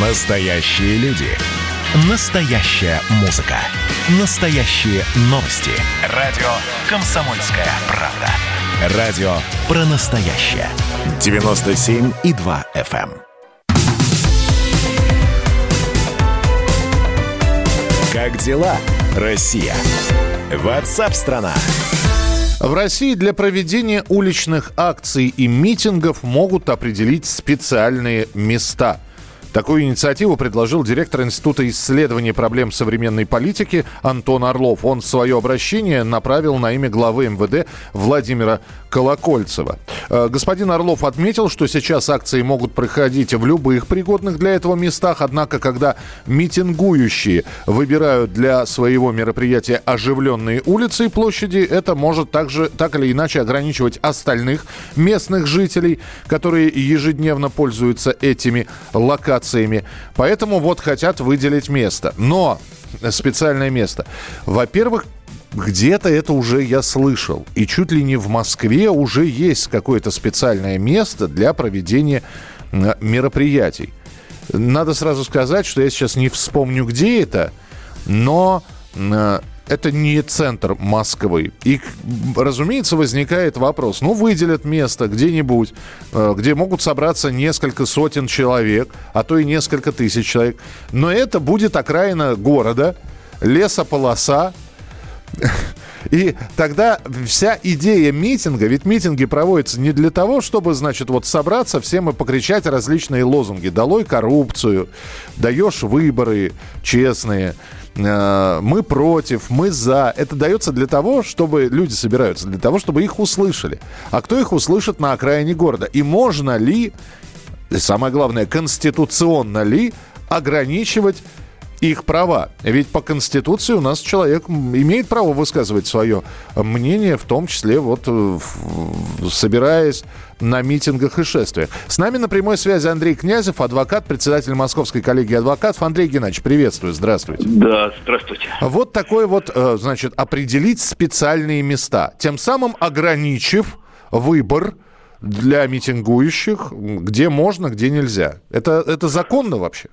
Настоящие люди. Настоящая музыка. Настоящие новости. Радио «Комсомольская правда». Радио про настоящее. 97,2 FM. эм. Как дела, Россия? Ватсап-страна! В России для проведения уличных акций и митингов могут определить специальные места – Такую инициативу предложил директор Института исследований проблем современной политики Антон Орлов. Он свое обращение направил на имя главы МВД Владимира Колокольцева. Э, господин Орлов отметил, что сейчас акции могут проходить в любых пригодных для этого местах, однако, когда митингующие выбирают для своего мероприятия оживленные улицы и площади, это может также так или иначе ограничивать остальных местных жителей, которые ежедневно пользуются этими локациями. Поэтому вот хотят выделить место. Но специальное место. Во-первых, где-то это уже я слышал. И чуть ли не в Москве уже есть какое-то специальное место для проведения мероприятий. Надо сразу сказать, что я сейчас не вспомню, где это, но это не центр Москвы. И, разумеется, возникает вопрос. Ну, выделят место где-нибудь, э, где могут собраться несколько сотен человек, а то и несколько тысяч человек. Но это будет окраина города, лесополоса, и тогда вся идея митинга, ведь митинги проводятся не для того, чтобы, значит, вот собраться всем и покричать различные лозунги. Долой коррупцию, даешь выборы честные, э, мы против, мы за. Это дается для того, чтобы люди собираются, для того, чтобы их услышали. А кто их услышит на окраине города? И можно ли, самое главное, конституционно ли ограничивать их права. Ведь по Конституции у нас человек имеет право высказывать свое мнение, в том числе вот э, собираясь на митингах и шествиях. С нами на прямой связи Андрей Князев, адвокат, председатель Московской коллегии адвокатов. Андрей Геннадьевич, приветствую, здравствуйте. Да, здравствуйте. Вот такой вот, э, значит, определить специальные места, тем самым ограничив выбор для митингующих, где можно, где нельзя. Это, это законно вообще?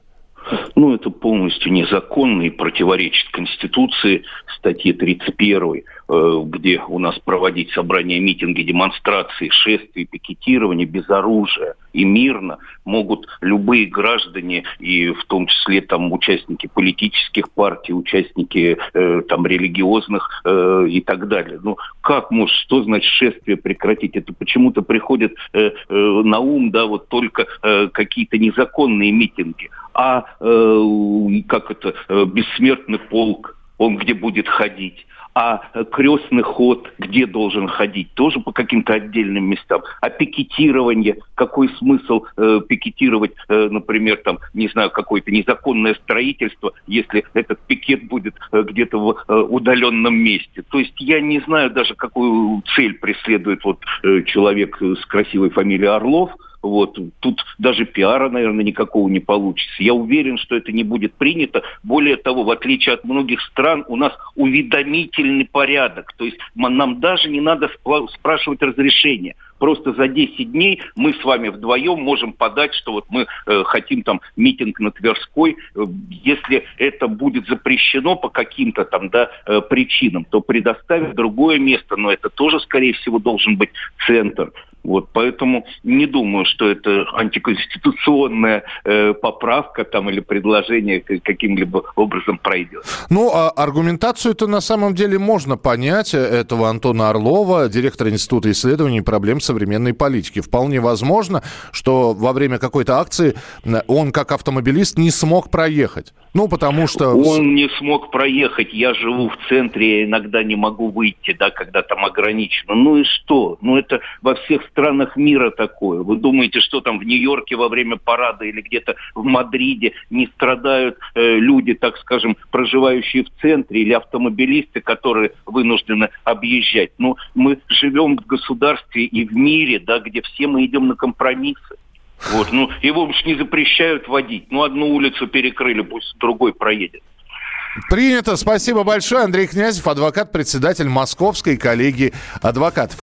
Ну, это полностью незаконно и противоречит Конституции, статье 31, э, где у нас проводить собрания, митинги, демонстрации, шествия, пикетирование без оружия и мирно могут любые граждане, и в том числе там участники политических партий, участники э, там религиозных э, и так далее. Ну, как может, что значит шествие прекратить? Это почему-то приходит э, э, на ум, да, вот только э, какие-то незаконные митинги а э, как это, э, бессмертный полк, он где будет ходить, а крестный ход где должен ходить, тоже по каким-то отдельным местам, а пикетирование, какой смысл э, пикетировать, э, например, там, не знаю, какое-то незаконное строительство, если этот пикет будет э, где-то в э, удаленном месте. То есть я не знаю даже, какую цель преследует вот э, человек с красивой фамилией Орлов, вот. Тут даже пиара, наверное, никакого не получится. Я уверен, что это не будет принято. Более того, в отличие от многих стран, у нас уведомительный порядок. То есть нам даже не надо спрашивать разрешения. Просто за 10 дней мы с вами вдвоем можем подать, что вот мы э, хотим там митинг на Тверской. Э, если это будет запрещено по каким-то там да, э, причинам, то предоставят другое место, но это тоже, скорее всего, должен быть центр. Вот, поэтому не думаю, что это антиконституционная э, поправка там или предложение каким-либо образом пройдет. Ну, а аргументацию-то на самом деле можно понять этого Антона Орлова, директора Института исследований проблем современной политики. Вполне возможно, что во время какой-то акции э, он, как автомобилист, не смог проехать. Ну, потому что... Он не смог проехать. Я живу в центре, я иногда не могу выйти, да, когда там ограничено. Ну и что? Ну, это во всех странах мира такое. Вы думаете, что там в Нью-Йорке во время парада или где-то в Мадриде не страдают э, люди, так скажем, проживающие в центре или автомобилисты, которые вынуждены объезжать? Ну, мы живем в государстве и в мире, да, где все мы идем на компромиссы. Вот, ну, его уж не запрещают водить. Ну, одну улицу перекрыли, пусть другой проедет. Принято. Спасибо большое. Андрей Князев, адвокат, председатель Московской коллегии адвокатов.